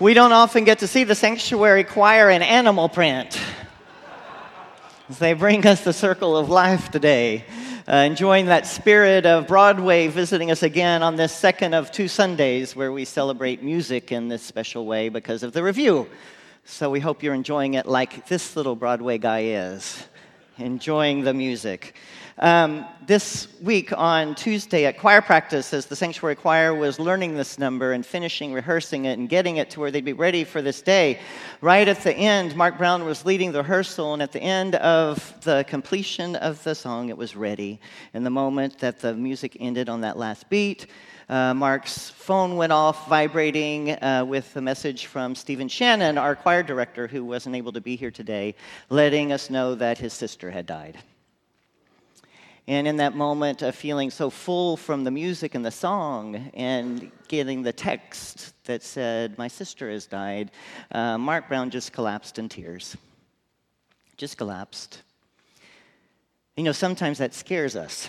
We don't often get to see the sanctuary choir in animal print. They bring us the circle of life today, uh, enjoying that spirit of Broadway visiting us again on this second of two Sundays where we celebrate music in this special way because of the revue. So we hope you're enjoying it like this little Broadway guy is, enjoying the music. Um, this week on Tuesday at choir practice, as the sanctuary choir was learning this number and finishing rehearsing it and getting it to where they'd be ready for this day, right at the end, Mark Brown was leading the rehearsal, and at the end of the completion of the song, it was ready. And the moment that the music ended on that last beat, uh, Mark's phone went off vibrating uh, with a message from Stephen Shannon, our choir director, who wasn't able to be here today, letting us know that his sister had died. And in that moment of feeling so full from the music and the song and getting the text that said, My sister has died, uh, Mark Brown just collapsed in tears. Just collapsed. You know, sometimes that scares us.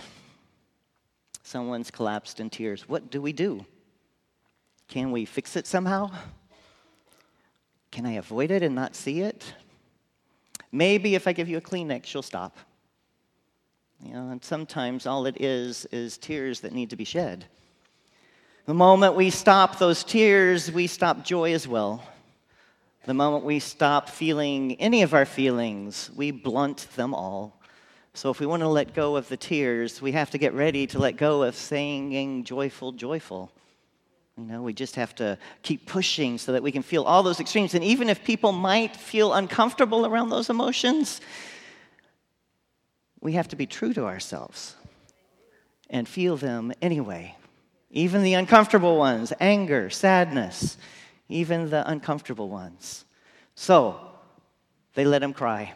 Someone's collapsed in tears. What do we do? Can we fix it somehow? Can I avoid it and not see it? Maybe if I give you a Kleenex, you'll stop. You know, and sometimes all it is is tears that need to be shed. The moment we stop those tears, we stop joy as well. The moment we stop feeling any of our feelings, we blunt them all. So if we want to let go of the tears, we have to get ready to let go of singing joyful, joyful. You know, we just have to keep pushing so that we can feel all those extremes. And even if people might feel uncomfortable around those emotions, we have to be true to ourselves and feel them anyway. Even the uncomfortable ones anger, sadness, even the uncomfortable ones. So they let him cry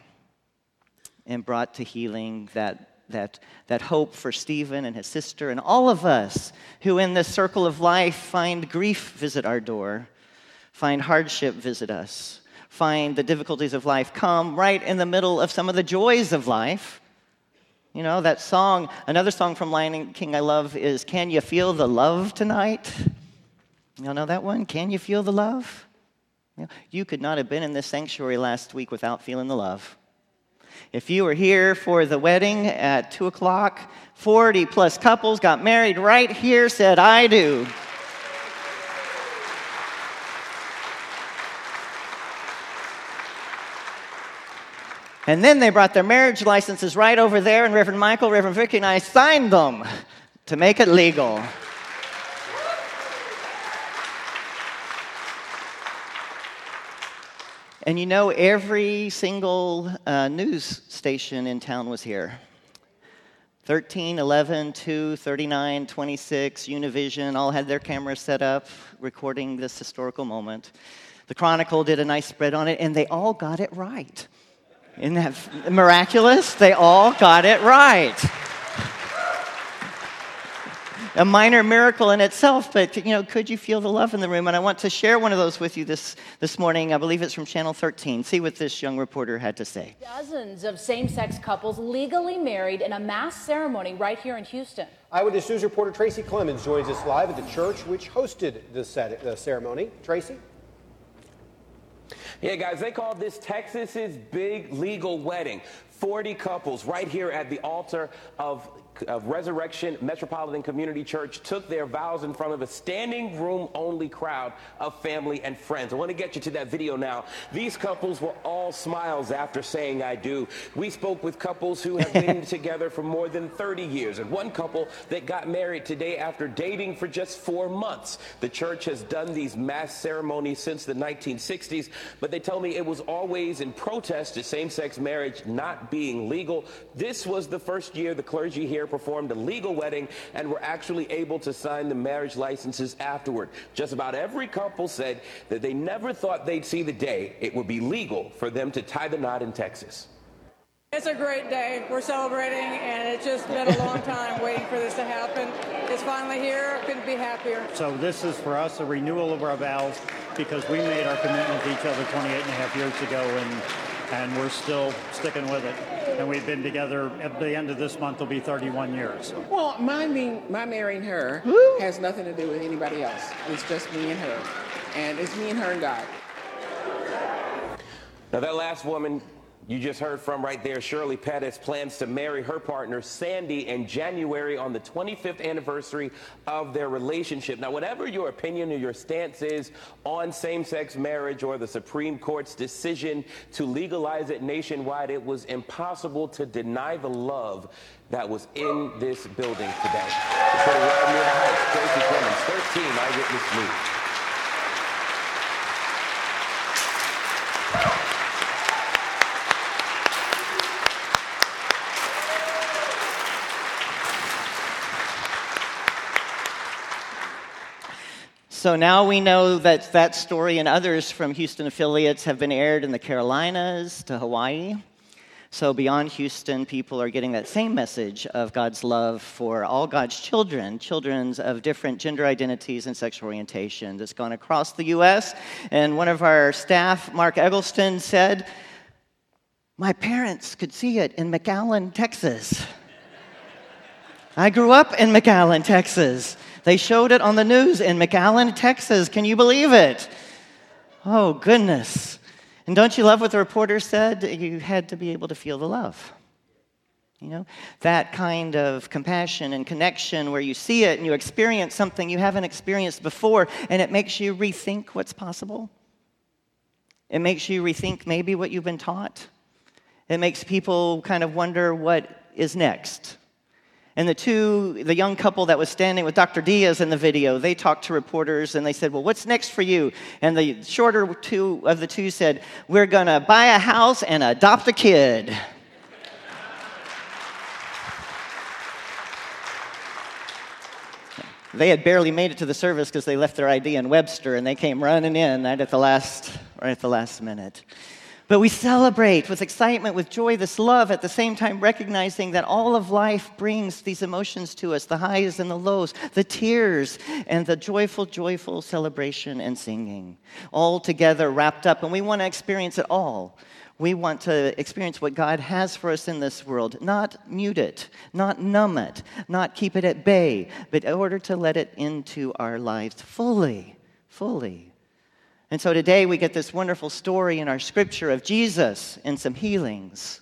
and brought to healing that, that, that hope for Stephen and his sister and all of us who, in this circle of life, find grief visit our door, find hardship visit us, find the difficulties of life come right in the middle of some of the joys of life you know, that song, another song from Lion King I love is Can You Feel the Love Tonight? Y'all know that one? Can You Feel the Love? You could not have been in this sanctuary last week without feeling the love. If you were here for the wedding at 2 o'clock, 40 plus couples got married right here, said, I do. And then they brought their marriage licenses right over there, and Reverend Michael, Reverend Vicky, and I signed them to make it legal. And you know, every single uh, news station in town was here 13, 11, 2, 39, 26, Univision all had their cameras set up recording this historical moment. The Chronicle did a nice spread on it, and they all got it right. Isn't that miraculous? They all got it right. A minor miracle in itself, but you know, could you feel the love in the room? And I want to share one of those with you this, this morning. I believe it's from Channel 13. See what this young reporter had to say. Dozens of same sex couples legally married in a mass ceremony right here in Houston. Eyewitness News reporter Tracy Clemens joins us live at the church which hosted the ceremony. Tracy? Yeah, guys, they call this Texas's big legal wedding. 40 couples right here at the altar of of uh, Resurrection Metropolitan Community Church took their vows in front of a standing room only crowd of family and friends. I want to get you to that video now. These couples were all smiles after saying I do. We spoke with couples who have been together for more than 30 years and one couple that got married today after dating for just four months. The church has done these mass ceremonies since the 1960s, but they tell me it was always in protest to same-sex marriage not being legal. This was the first year the clergy here performed a legal wedding and were actually able to sign the marriage licenses afterward. Just about every couple said that they never thought they'd see the day it would be legal for them to tie the knot in Texas. It's a great day. We're celebrating, and it's just been a long time waiting for this to happen. It's finally here. Couldn't be happier. So this is for us a renewal of our vows because we made our commitment to each other 28 and a half years ago, and and we're still sticking with it. And we've been together at the end of this month will be 31 years. Well, my, being, my marrying her has nothing to do with anybody else. It's just me and her. and it's me and her and God. Now, that last woman you just heard from right there, Shirley Pettis plans to marry her partner, Sandy, in January on the 25th anniversary of their relationship. Now, whatever your opinion or your stance is on same sex marriage or the Supreme Court's decision to legalize it nationwide, it was impossible to deny the love that was in this building today. Near the house, Tracy Clemens, 13 Eyewitness News. So now we know that that story and others from Houston affiliates have been aired in the Carolinas to Hawaii. So beyond Houston, people are getting that same message of God's love for all God's children, children of different gender identities and sexual orientation that's gone across the U.S. And one of our staff, Mark Eggleston, said, My parents could see it in McAllen, Texas. I grew up in McAllen, Texas. They showed it on the news in McAllen, Texas. Can you believe it? Oh, goodness. And don't you love what the reporter said? You had to be able to feel the love. You know, that kind of compassion and connection where you see it and you experience something you haven't experienced before, and it makes you rethink what's possible. It makes you rethink maybe what you've been taught. It makes people kind of wonder what is next. And the two, the young couple that was standing with Dr. Diaz in the video, they talked to reporters and they said, Well, what's next for you? And the shorter two of the two said, We're going to buy a house and adopt a kid. they had barely made it to the service because they left their ID in Webster and they came running in right at the last, right at the last minute. But we celebrate with excitement, with joy, this love, at the same time recognizing that all of life brings these emotions to us the highs and the lows, the tears and the joyful, joyful celebration and singing, all together wrapped up. And we want to experience it all. We want to experience what God has for us in this world, not mute it, not numb it, not keep it at bay, but in order to let it into our lives fully, fully. And so today we get this wonderful story in our scripture of Jesus and some healings.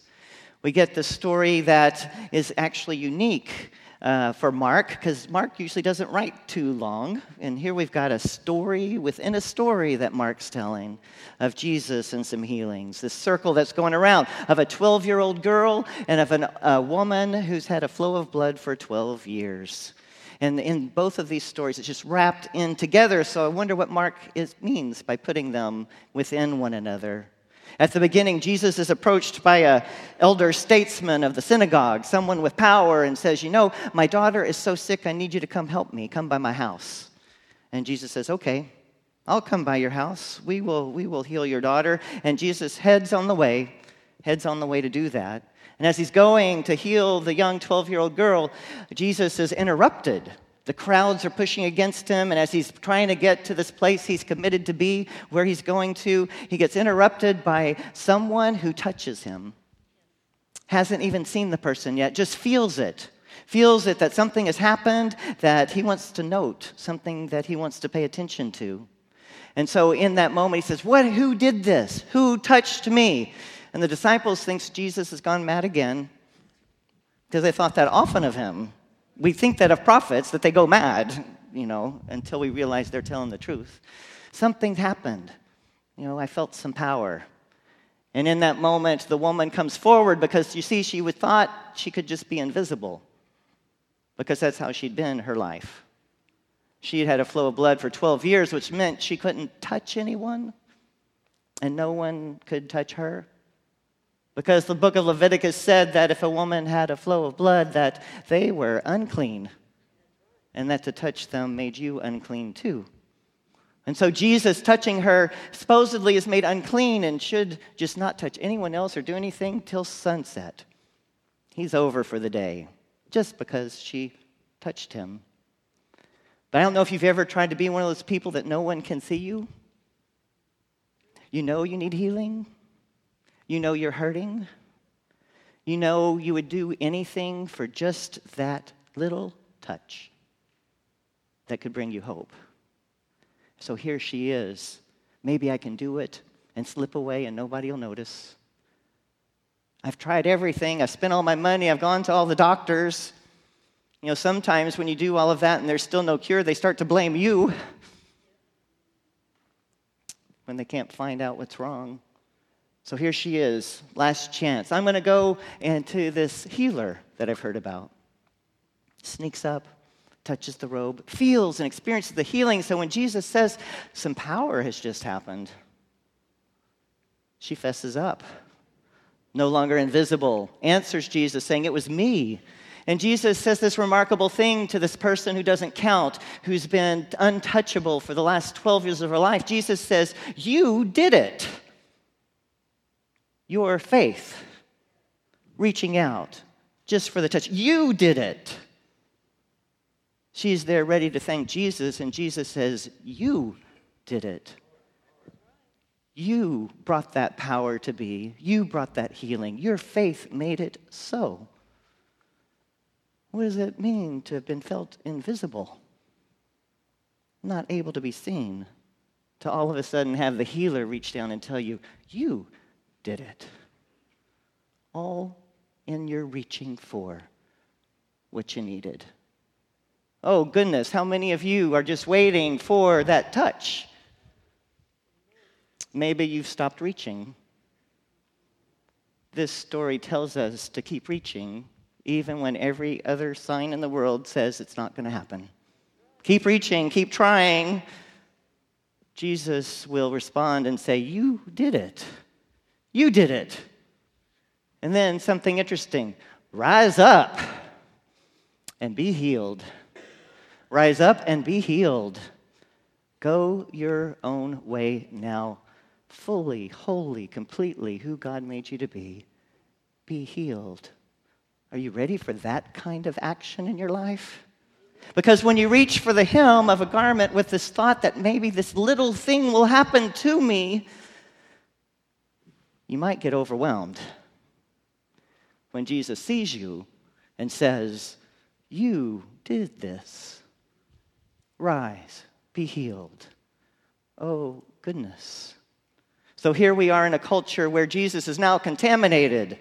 We get the story that is actually unique uh, for Mark, because Mark usually doesn't write too long. And here we've got a story within a story that Mark's telling of Jesus and some healings. This circle that's going around of a 12 year old girl and of an, a woman who's had a flow of blood for 12 years. And in both of these stories, it's just wrapped in together. So I wonder what Mark is, means by putting them within one another. At the beginning, Jesus is approached by a elder statesman of the synagogue, someone with power, and says, "You know, my daughter is so sick. I need you to come help me. Come by my house." And Jesus says, "Okay, I'll come by your house. We will, we will heal your daughter." And Jesus heads on the way, heads on the way to do that. And as he's going to heal the young 12 year old girl, Jesus is interrupted. The crowds are pushing against him, and as he's trying to get to this place he's committed to be, where he's going to, he gets interrupted by someone who touches him. Hasn't even seen the person yet, just feels it. Feels it that something has happened that he wants to note, something that he wants to pay attention to. And so in that moment, he says, What, Who did this? Who touched me? And the disciples think Jesus has gone mad again because they thought that often of him. We think that of prophets, that they go mad, you know, until we realize they're telling the truth. Something happened. You know, I felt some power. And in that moment, the woman comes forward because you see, she thought she could just be invisible because that's how she'd been her life. She had had a flow of blood for 12 years, which meant she couldn't touch anyone and no one could touch her. Because the book of Leviticus said that if a woman had a flow of blood, that they were unclean, and that to touch them made you unclean too. And so Jesus touching her supposedly is made unclean and should just not touch anyone else or do anything till sunset. He's over for the day just because she touched him. But I don't know if you've ever tried to be one of those people that no one can see you. You know you need healing. You know you're hurting. You know you would do anything for just that little touch that could bring you hope. So here she is. Maybe I can do it and slip away and nobody will notice. I've tried everything. I've spent all my money. I've gone to all the doctors. You know, sometimes when you do all of that and there's still no cure, they start to blame you when they can't find out what's wrong. So here she is, last chance. I'm going to go into this healer that I've heard about. Sneaks up, touches the robe, feels and experiences the healing. So when Jesus says some power has just happened, she fesses up. No longer invisible, answers Jesus, saying, It was me. And Jesus says this remarkable thing to this person who doesn't count, who's been untouchable for the last 12 years of her life. Jesus says, You did it your faith, reaching out just for the touch. You did it. She's there ready to thank Jesus, and Jesus says, You did it. You brought that power to be. You brought that healing. Your faith made it so. What does it mean to have been felt invisible? Not able to be seen. To all of a sudden have the healer reach down and tell you, You did it. All in your reaching for what you needed. Oh, goodness, how many of you are just waiting for that touch? Maybe you've stopped reaching. This story tells us to keep reaching, even when every other sign in the world says it's not going to happen. Keep reaching, keep trying. Jesus will respond and say, You did it. You did it. And then something interesting rise up and be healed. Rise up and be healed. Go your own way now, fully, wholly, completely who God made you to be. Be healed. Are you ready for that kind of action in your life? Because when you reach for the hem of a garment with this thought that maybe this little thing will happen to me, you might get overwhelmed when Jesus sees you and says, You did this. Rise, be healed. Oh, goodness. So here we are in a culture where Jesus is now contaminated,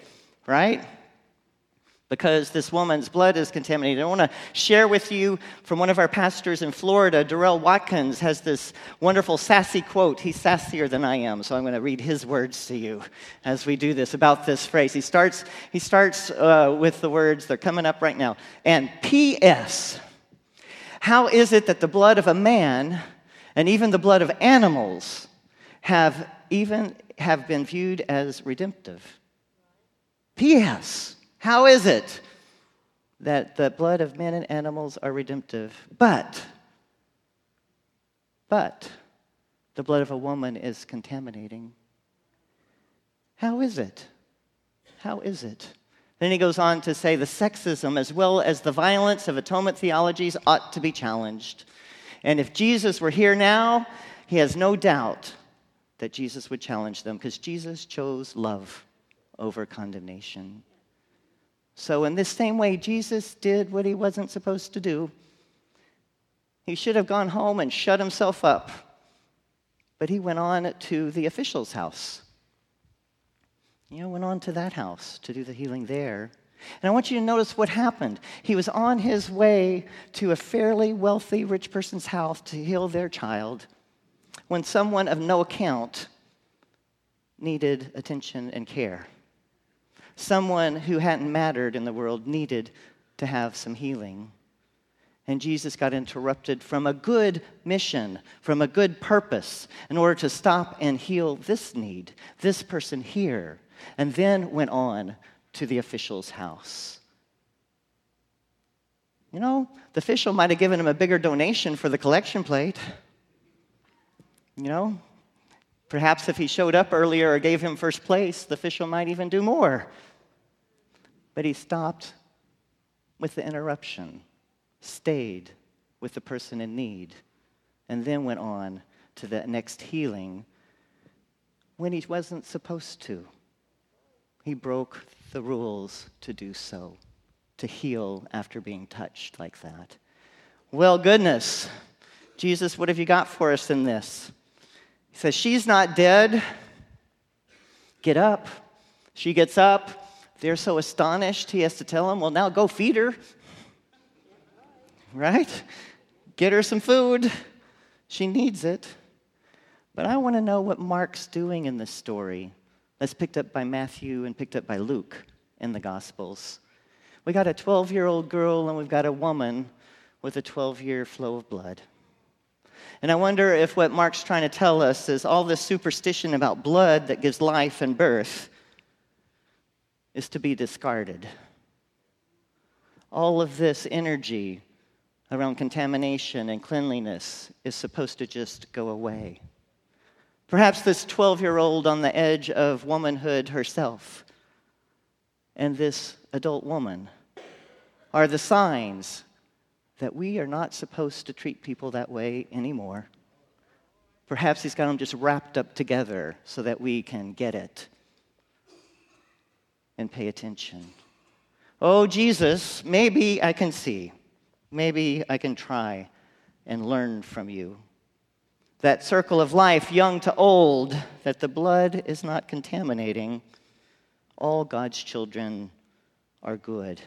right? Because this woman's blood is contaminated. I want to share with you from one of our pastors in Florida, Durrell Watkins, has this wonderful sassy quote. He's sassier than I am, so I'm going to read his words to you as we do this about this phrase. He starts, he starts uh, with the words, they're coming up right now. And P.S. How is it that the blood of a man and even the blood of animals have even have been viewed as redemptive? P.S. How is it that the blood of men and animals are redemptive, but, but the blood of a woman is contaminating? How is it? How is it? Then he goes on to say the sexism as well as the violence of atonement theologies ought to be challenged. And if Jesus were here now, he has no doubt that Jesus would challenge them because Jesus chose love over condemnation. So, in this same way, Jesus did what he wasn't supposed to do. He should have gone home and shut himself up, but he went on to the official's house. You know, went on to that house to do the healing there. And I want you to notice what happened. He was on his way to a fairly wealthy, rich person's house to heal their child when someone of no account needed attention and care someone who hadn't mattered in the world needed to have some healing. And Jesus got interrupted from a good mission, from a good purpose, in order to stop and heal this need, this person here, and then went on to the official's house. You know, the official might have given him a bigger donation for the collection plate. You know, perhaps if he showed up earlier or gave him first place, the official might even do more. But he stopped with the interruption, stayed with the person in need, and then went on to the next healing when he wasn't supposed to. He broke the rules to do so, to heal after being touched like that. Well, goodness, Jesus, what have you got for us in this? He says, She's not dead. Get up. She gets up. They're so astonished, he has to tell them, Well, now go feed her. Right? Get her some food. She needs it. But I want to know what Mark's doing in this story. That's picked up by Matthew and picked up by Luke in the Gospels. We got a 12 year old girl and we've got a woman with a 12 year flow of blood. And I wonder if what Mark's trying to tell us is all this superstition about blood that gives life and birth is to be discarded. All of this energy around contamination and cleanliness is supposed to just go away. Perhaps this 12 year old on the edge of womanhood herself and this adult woman are the signs that we are not supposed to treat people that way anymore. Perhaps he's got them just wrapped up together so that we can get it and pay attention. Oh, Jesus, maybe I can see. Maybe I can try and learn from you. That circle of life, young to old, that the blood is not contaminating. All God's children are good.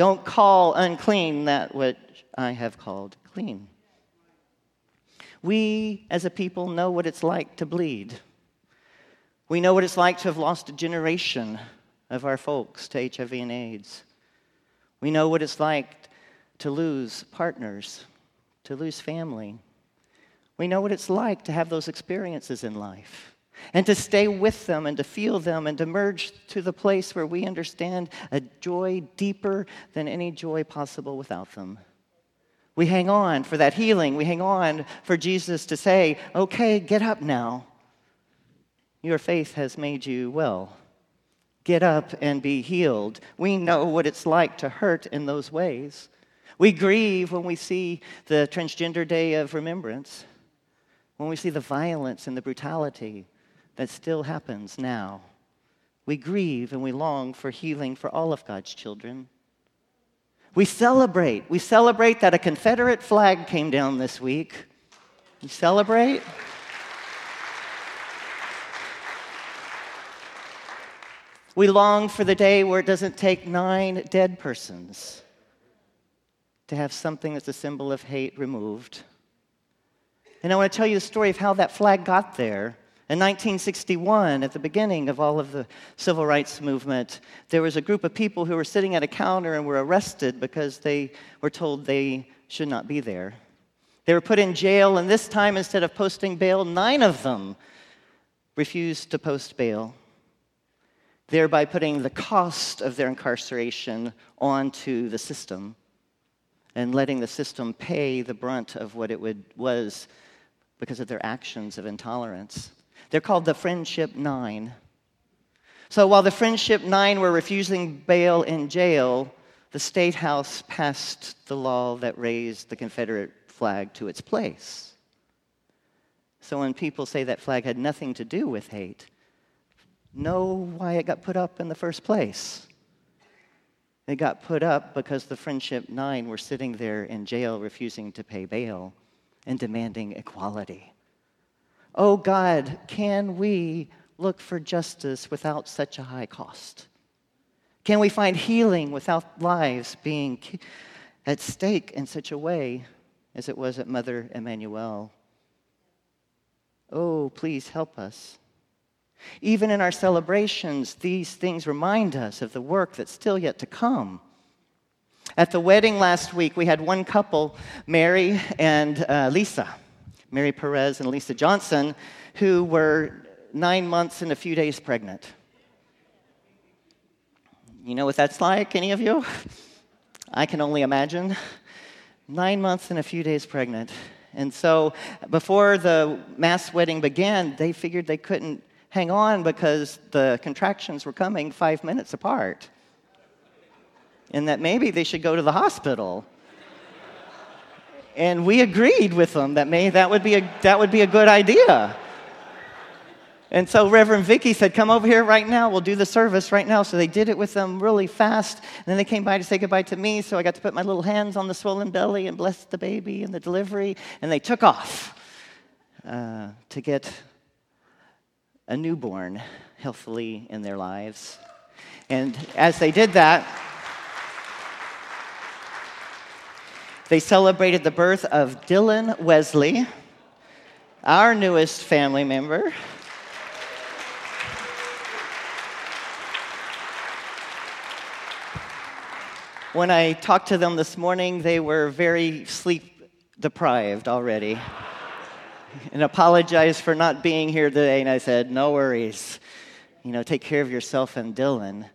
Don't call unclean that which I have called clean. We, as a people, know what it's like to bleed. We know what it's like to have lost a generation of our folks to HIV and AIDS. We know what it's like to lose partners, to lose family. We know what it's like to have those experiences in life and to stay with them and to feel them and to merge to the place where we understand a joy deeper than any joy possible without them. We hang on for that healing. We hang on for Jesus to say, okay, get up now. Your faith has made you well. Get up and be healed. We know what it's like to hurt in those ways. We grieve when we see the Transgender Day of Remembrance, when we see the violence and the brutality that still happens now. We grieve and we long for healing for all of God's children. We celebrate. We celebrate that a Confederate flag came down this week. We celebrate. We long for the day where it doesn't take nine dead persons to have something that's a symbol of hate removed. And I want to tell you the story of how that flag got there. In 1961, at the beginning of all of the civil rights movement, there was a group of people who were sitting at a counter and were arrested because they were told they should not be there. They were put in jail, and this time, instead of posting bail, nine of them refused to post bail, thereby putting the cost of their incarceration onto the system and letting the system pay the brunt of what it would, was because of their actions of intolerance. They're called the Friendship Nine. So while the Friendship Nine were refusing bail in jail, the State House passed the law that raised the Confederate flag to its place. So when people say that flag had nothing to do with hate, know why it got put up in the first place. It got put up because the Friendship Nine were sitting there in jail refusing to pay bail and demanding equality. Oh God, can we look for justice without such a high cost? Can we find healing without lives being at stake in such a way as it was at Mother Emanuel? Oh, please help us. Even in our celebrations, these things remind us of the work that's still yet to come. At the wedding last week, we had one couple, Mary and uh, Lisa, Mary Perez and Lisa Johnson, who were nine months and a few days pregnant. You know what that's like, any of you? I can only imagine. Nine months and a few days pregnant. And so before the mass wedding began, they figured they couldn't hang on because the contractions were coming five minutes apart. And that maybe they should go to the hospital. And we agreed with them that maybe that would be a, that would be a good idea. And so Reverend Vicky said, Come over here right now. We'll do the service right now. So they did it with them really fast. And then they came by to say goodbye to me. So I got to put my little hands on the swollen belly and bless the baby and the delivery. And they took off uh, to get a newborn healthily in their lives. And as they did that, they celebrated the birth of Dylan Wesley, our newest family member. When I talked to them this morning, they were very sleep deprived already and apologized for not being here today. And I said, No worries. You know, take care of yourself and Dylan.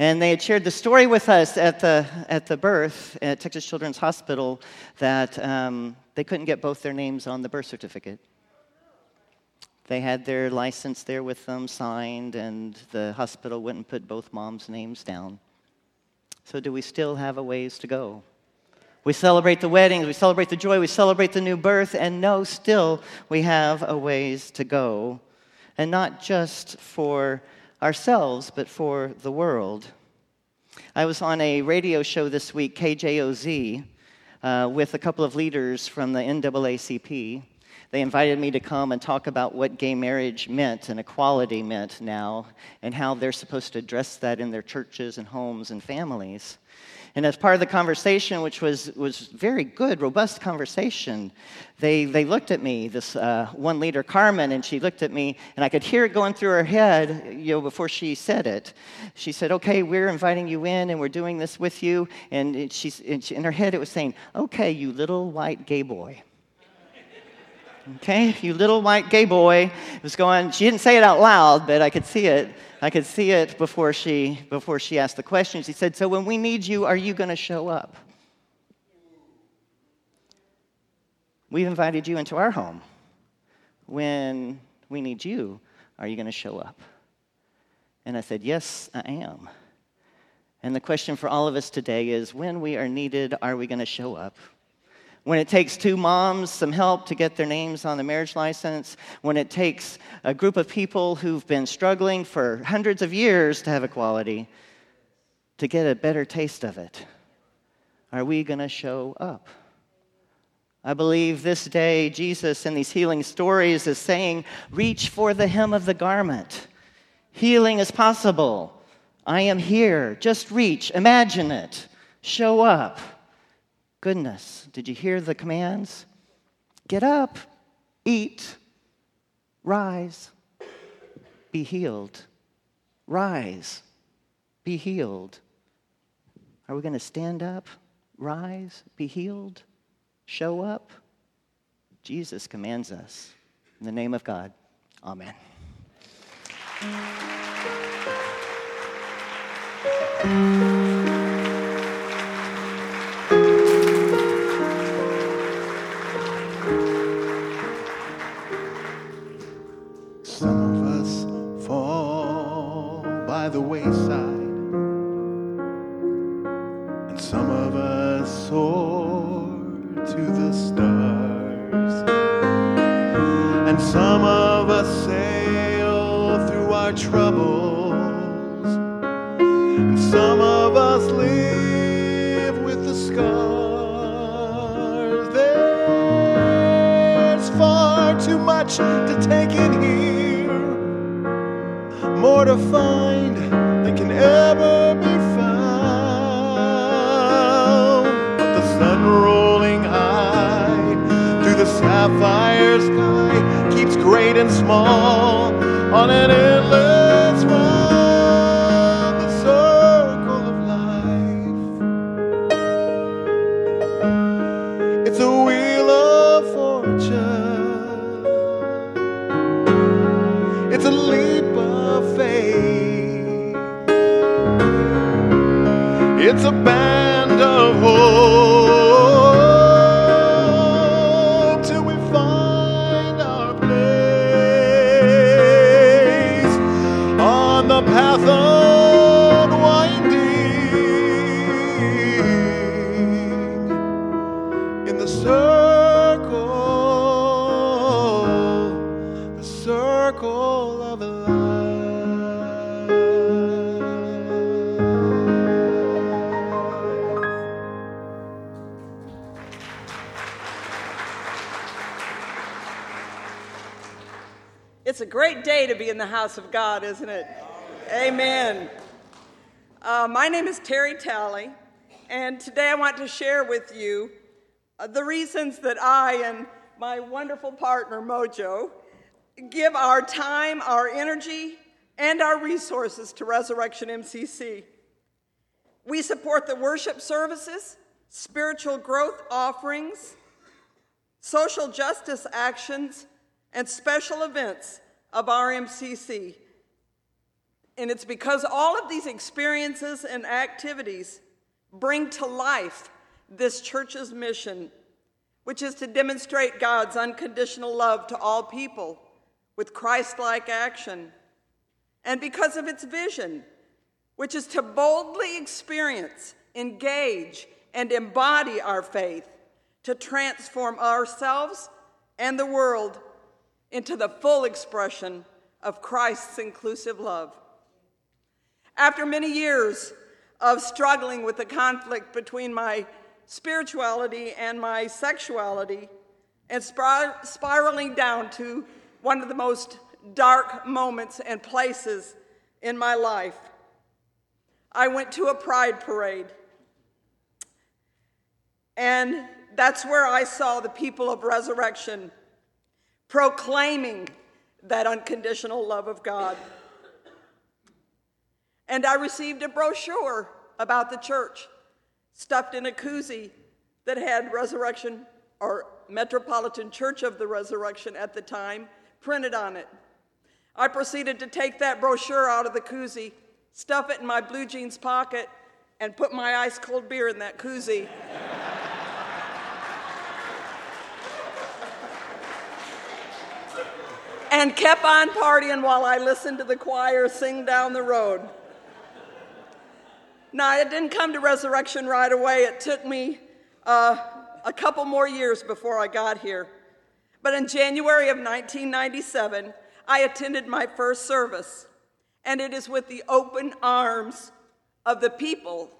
And they had shared the story with us at the, at the birth at Texas Children's Hospital that um, they couldn't get both their names on the birth certificate. They had their license there with them signed, and the hospital wouldn't put both moms' names down. So, do we still have a ways to go? We celebrate the weddings, we celebrate the joy, we celebrate the new birth, and no, still we have a ways to go. And not just for ourselves, but for the world. I was on a radio show this week, KJOZ, uh, with a couple of leaders from the NAACP. They invited me to come and talk about what gay marriage meant and equality meant now, and how they're supposed to address that in their churches and homes and families. And as part of the conversation, which was, was very good, robust conversation, they, they looked at me, this uh, one leader, Carmen, and she looked at me, and I could hear it going through her head, you know, before she said it. She said, okay, we're inviting you in, and we're doing this with you. And, she, in her head, it was saying, okay, you little white gay boy. Okay, you little white gay boy was going, she didn't say it out loud, but I could see it. I could see it before she, before she asked the question. She said, So when we need you, are you going to show up? We've invited you into our home. When we need you, are you going to show up? And I said, Yes, I am. And the question for all of us today is when we are needed, are we going to show up? When it takes two moms some help to get their names on the marriage license, when it takes a group of people who've been struggling for hundreds of years to have equality to get a better taste of it, are we going to show up? I believe this day Jesus in these healing stories is saying, reach for the hem of the garment. Healing is possible. I am here. Just reach, imagine it, show up. Goodness, did you hear the commands? Get up, eat, rise, be healed. Rise, be healed. Are we going to stand up, rise, be healed, show up? Jesus commands us. In the name of God, amen. the wayside. And some of us soar to the stars. And some of us sail through our troubles. And some of us live with the scars. There's far too much to take in here more to find than can ever be found. But the sun rolling high through the sapphire sky keeps great and small on an endless ride. It's a great day to be in the house of God, isn't it? Amen. Uh, my name is Terry Talley, and today I want to share with you uh, the reasons that I and my wonderful partner, Mojo, give our time, our energy, and our resources to Resurrection MCC. We support the worship services, spiritual growth offerings, social justice actions, and special events of RMCC. And it's because all of these experiences and activities bring to life this church's mission, which is to demonstrate God's unconditional love to all people with Christ like action. And because of its vision, which is to boldly experience, engage, and embody our faith to transform ourselves and the world into the full expression of Christ's inclusive love. After many years of struggling with the conflict between my spirituality and my sexuality, and spir- spiraling down to one of the most dark moments and places in my life, I went to a pride parade. And that's where I saw the people of resurrection proclaiming that unconditional love of God. And I received a brochure about the church stuffed in a koozie that had Resurrection or Metropolitan Church of the Resurrection at the time printed on it. I proceeded to take that brochure out of the koozie, stuff it in my blue jeans pocket, and put my ice cold beer in that koozie. And kept on partying while I listened to the choir sing down the road. Now, it didn't come to resurrection right away. It took me uh, a couple more years before I got here. But in January of 1997, I attended my first service, and it is with the open arms of the people.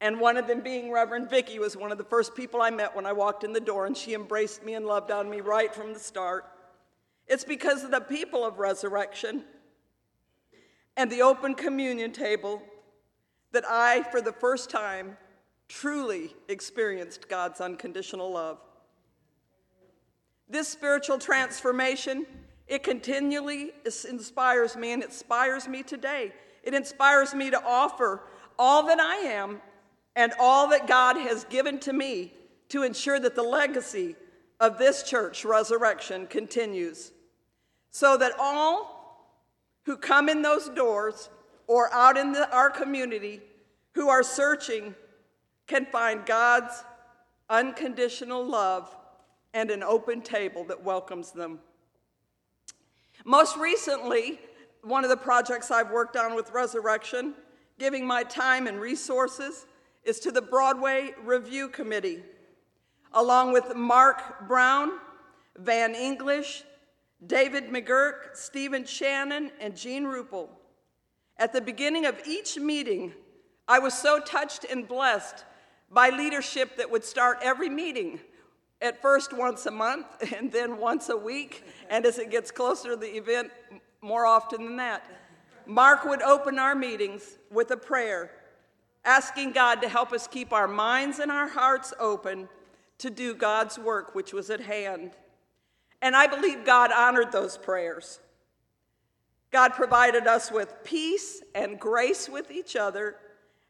And one of them being Reverend Vicky was one of the first people I met when I walked in the door, and she embraced me and loved on me right from the start. It's because of the people of resurrection and the open communion table that I, for the first time, truly experienced God's unconditional love. This spiritual transformation, it continually inspires me and inspires me today. It inspires me to offer all that I am and all that God has given to me to ensure that the legacy of this church, Resurrection, continues. So that all who come in those doors or out in the, our community who are searching can find God's unconditional love and an open table that welcomes them. Most recently, one of the projects I've worked on with Resurrection, giving my time and resources, is to the Broadway Revue Committee, along with Mark Brown, Van English, David McGurk, Stephen Shannon, and Jean Ruppel. At the beginning of each meeting, I was so touched and blessed by leadership that would start every meeting at first once a month and then once a week, and as it gets closer to the event, more often than that. Mark would open our meetings with a prayer, asking God to help us keep our minds and our hearts open to do God's work, which was at hand. And I believe God honored those prayers. God provided us with peace and grace with each other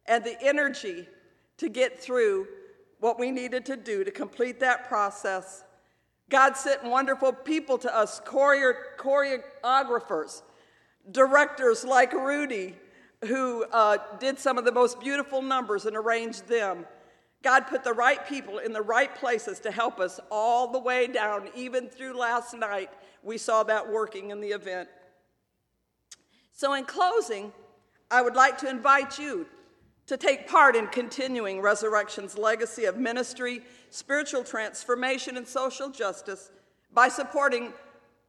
and the energy to get through what we needed to do to complete that process. God sent wonderful people to us choreographers, directors like Rudy, who uh, did some of the most beautiful numbers and arranged them. God put the right people in the right places to help us all the way down, even through last night. We saw that working in the event. So, in closing, I would like to invite you to take part in continuing Resurrection's legacy of ministry, spiritual transformation, and social justice by supporting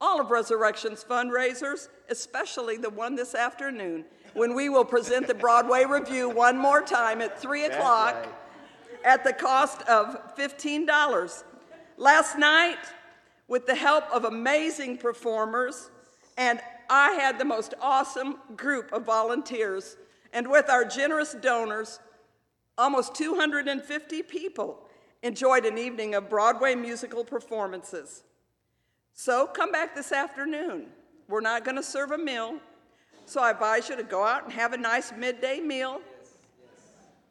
all of Resurrection's fundraisers, especially the one this afternoon, when we will present the Broadway Revue one more time at 3 o'clock. At the cost of $15. Last night, with the help of amazing performers And I had the most awesome group of volunteers. And with our generous donors, almost 250 people enjoyed an evening of Broadway musical performances. So come back this afternoon. We're not going to serve a meal, so I advise you to go out and have a nice midday meal.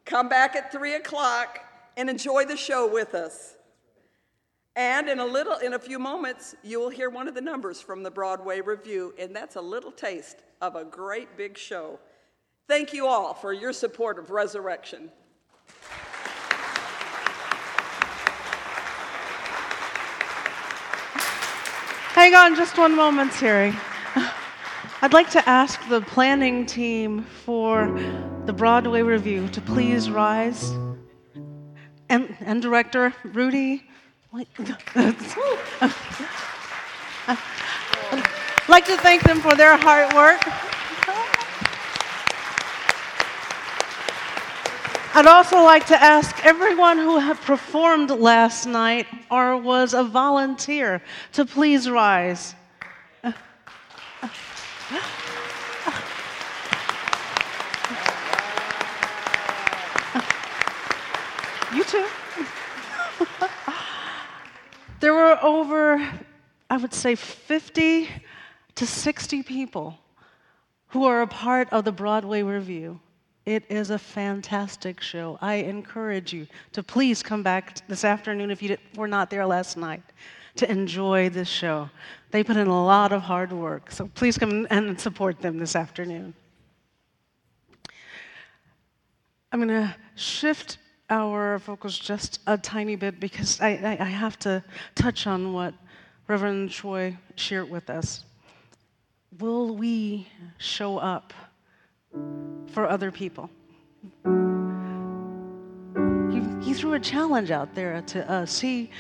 Come back at 3 o'clock and enjoy the show with us. And in a little, in a few moments, you will hear one of the numbers from the Broadway Revue, and that's a little taste of a great big show. Thank you all for your support of Resurrection. Hang on just one moment, Terry. I'd like to ask the planning team for the Broadway Revue to please rise. And, and director Rudy. I'd like to thank them for their hard work. I'd also like to ask everyone who have performed last night or was a volunteer to please rise. There were over, I would say, 50 to 60 people who are a part of the Broadway Revue. It is a fantastic show. I encourage you to please come back this afternoon if you were not there last night to enjoy this show. They put in a lot of hard work, so please come and support them this afternoon. I'm going to shift our focus just a tiny bit because I, I, I have to touch on what Reverend Choi shared with us. Will we show up? for other people. He, he threw a challenge out there to us. He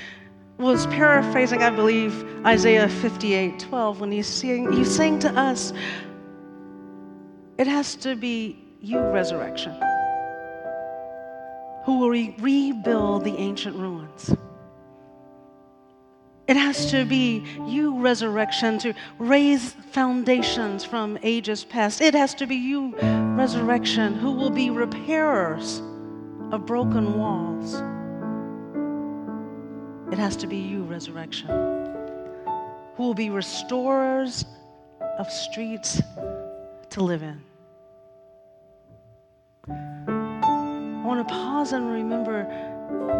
was paraphrasing, I believe, Isaiah 58 12 when he's saying, he's saying to us, It has to be you, resurrection, who will re- rebuild the ancient ruins. It has to be you, resurrection, to raise foundations from ages past. It has to be you, resurrection, who will be repairers of broken walls. It has to be you, resurrection, who will be restorers of streets to live in. I want to pause and remember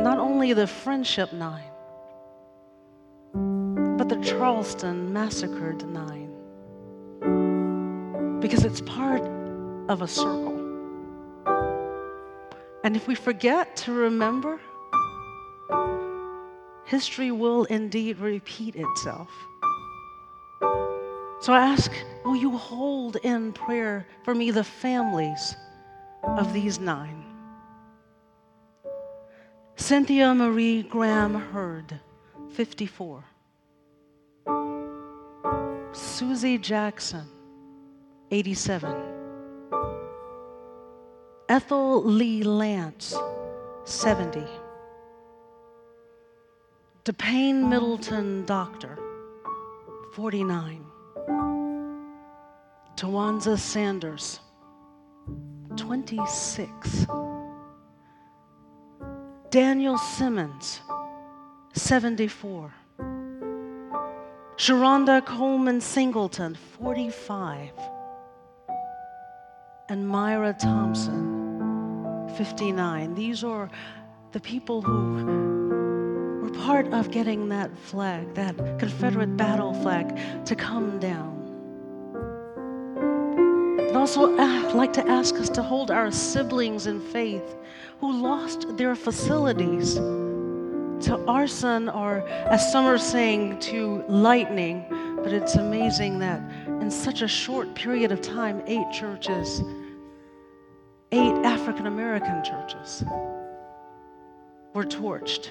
not only the friendship nine but the Charleston massacred nine because it's part of a circle. And if we forget to remember, history will indeed repeat itself. So I ask, will you hold in prayer for me the families of these nine? Cynthia Marie Graham Hurd, 54. Susie Jackson, 87. Ethel Lee Lance, 70. DePayne Middleton Doctor, 49. Tywanza Sanders, 26. Daniel Simmons, 74. Sharonda Coleman Singleton, 45. And Myra Thompson, 59. These are the people who were part of getting that flag, that Confederate battle flag, to come down. I'd also uh, like to ask us to hold our siblings in faith who lost their facilities to arson, or as some are saying, to lightning. But it's amazing that in such a short period of time, eight churches, eight African American churches, were torched.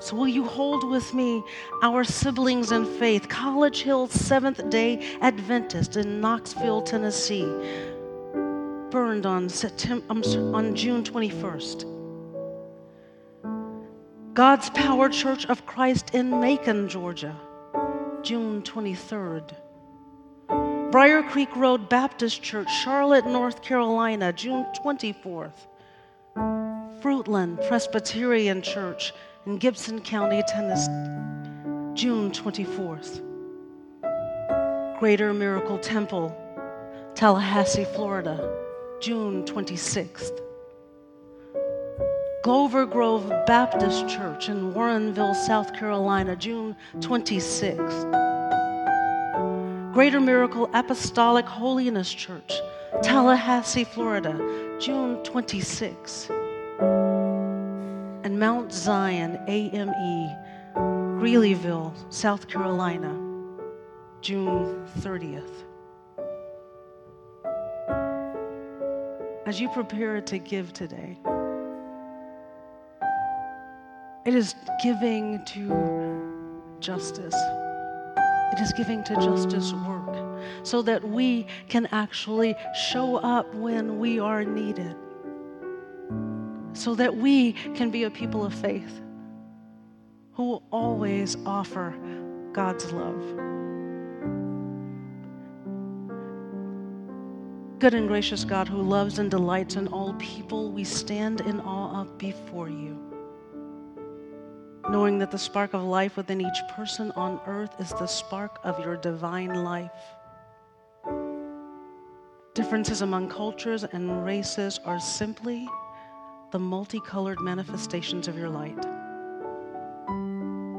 So, will you hold with me our siblings in faith? College Hill Seventh day Adventist in Knoxville, Tennessee, burned on, September, on June 21st. God's Power Church of Christ in Macon, Georgia, June 23rd. Briar Creek Road Baptist Church, Charlotte, North Carolina, June 24th. Fruitland Presbyterian Church in Gibson County, Tennessee, June 24th. Greater Miracle Temple, Tallahassee, Florida, June 26th. Glover Grove Baptist Church in Warrenville, South Carolina, June 26th. Greater Miracle Apostolic Holiness Church, Tallahassee, Florida, June 26th. And Mount Zion AME, Greeleyville, South Carolina, June 30th. As you prepare to give today, it is giving to justice. It is giving to justice work so that we can actually show up when we are needed, so that we can be a people of faith who will always offer God's love. Good and gracious God who loves and delights in all people, we stand in awe of before you knowing that the spark of life within each person on earth is the spark of your divine life. Differences among cultures and races are simply the multicolored manifestations of your light.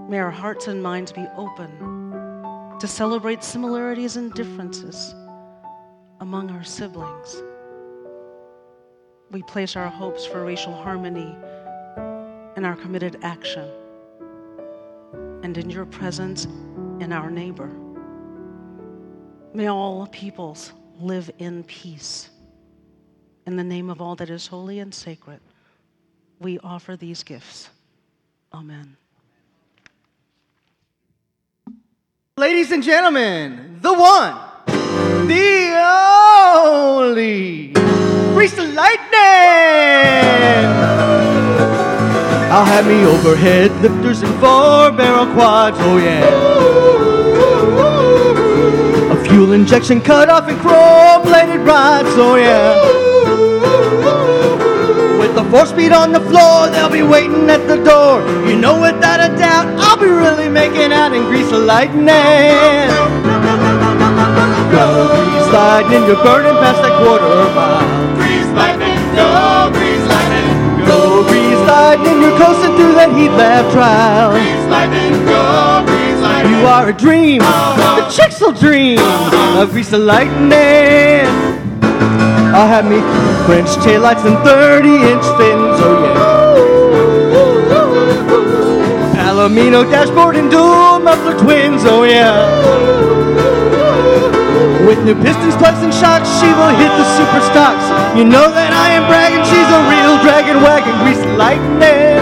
May our hearts and minds be open to celebrate similarities and differences among our siblings. We place our hopes for racial harmony in our committed action and in your presence in our neighbor. May all peoples live in peace. In the name of all that is holy and sacred, we offer these gifts. Amen. Ladies and gentlemen, the one, the only, Grease Lightning! I'll have me overhead lifters and four barrel quads, oh yeah. A fuel injection cut off and chrome bladed rods, oh yeah. With the four speed on the floor, they'll be waiting at the door. You know, without a doubt, I'll be really making out in grease lightning. Go, grease lightning, you're burning past that quarter mile. Grease lightning, go, grease lightning, go, grease lightning, you're coasting through that heat lap trial. Breeze lightning, go, breeze lightning. You are a dream, uh-huh. the chicks will dream uh-huh. of grease lightning. I'll have me French taillights and 30 inch fins, oh yeah. Palomino dashboard and dual muffler twins, oh yeah. With new pistons, plugs, and shocks, she will hit the super stocks. You know that I am bragging, she's a real dragon wagon, grease lightning.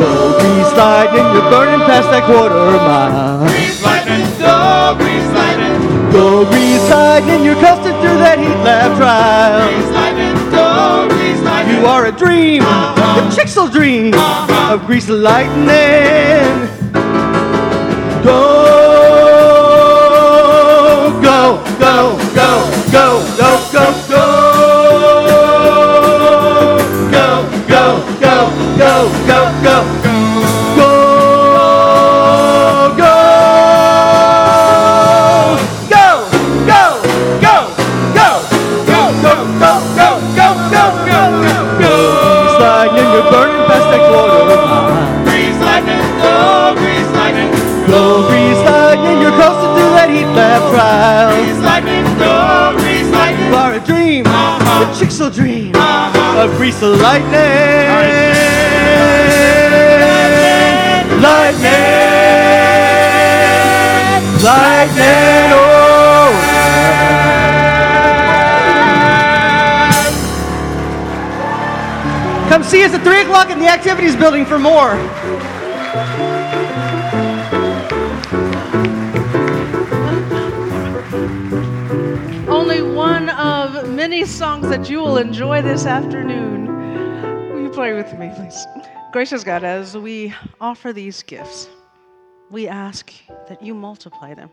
Go grease lightning, you're burning past that quarter mile. Grease lightning, go grease lightning. Go grease lightning, you're coasting through that heat lap trial. Grease lightning, go lightning. You are a dream, uh-huh. the chicks will dream uh-huh. of grease lightning. Go, go, go, go, go, trial. Lightning, go, grease lightning. Are a dream, uh-huh. the chicks will dream uh-huh. of grease lightning. Lightning, lightning, oh. Come see us at 3 o'clock in the activities building for more. That you will enjoy this afternoon. Will you pray with me, please? Gracious God, as we offer these gifts, we ask that you multiply them.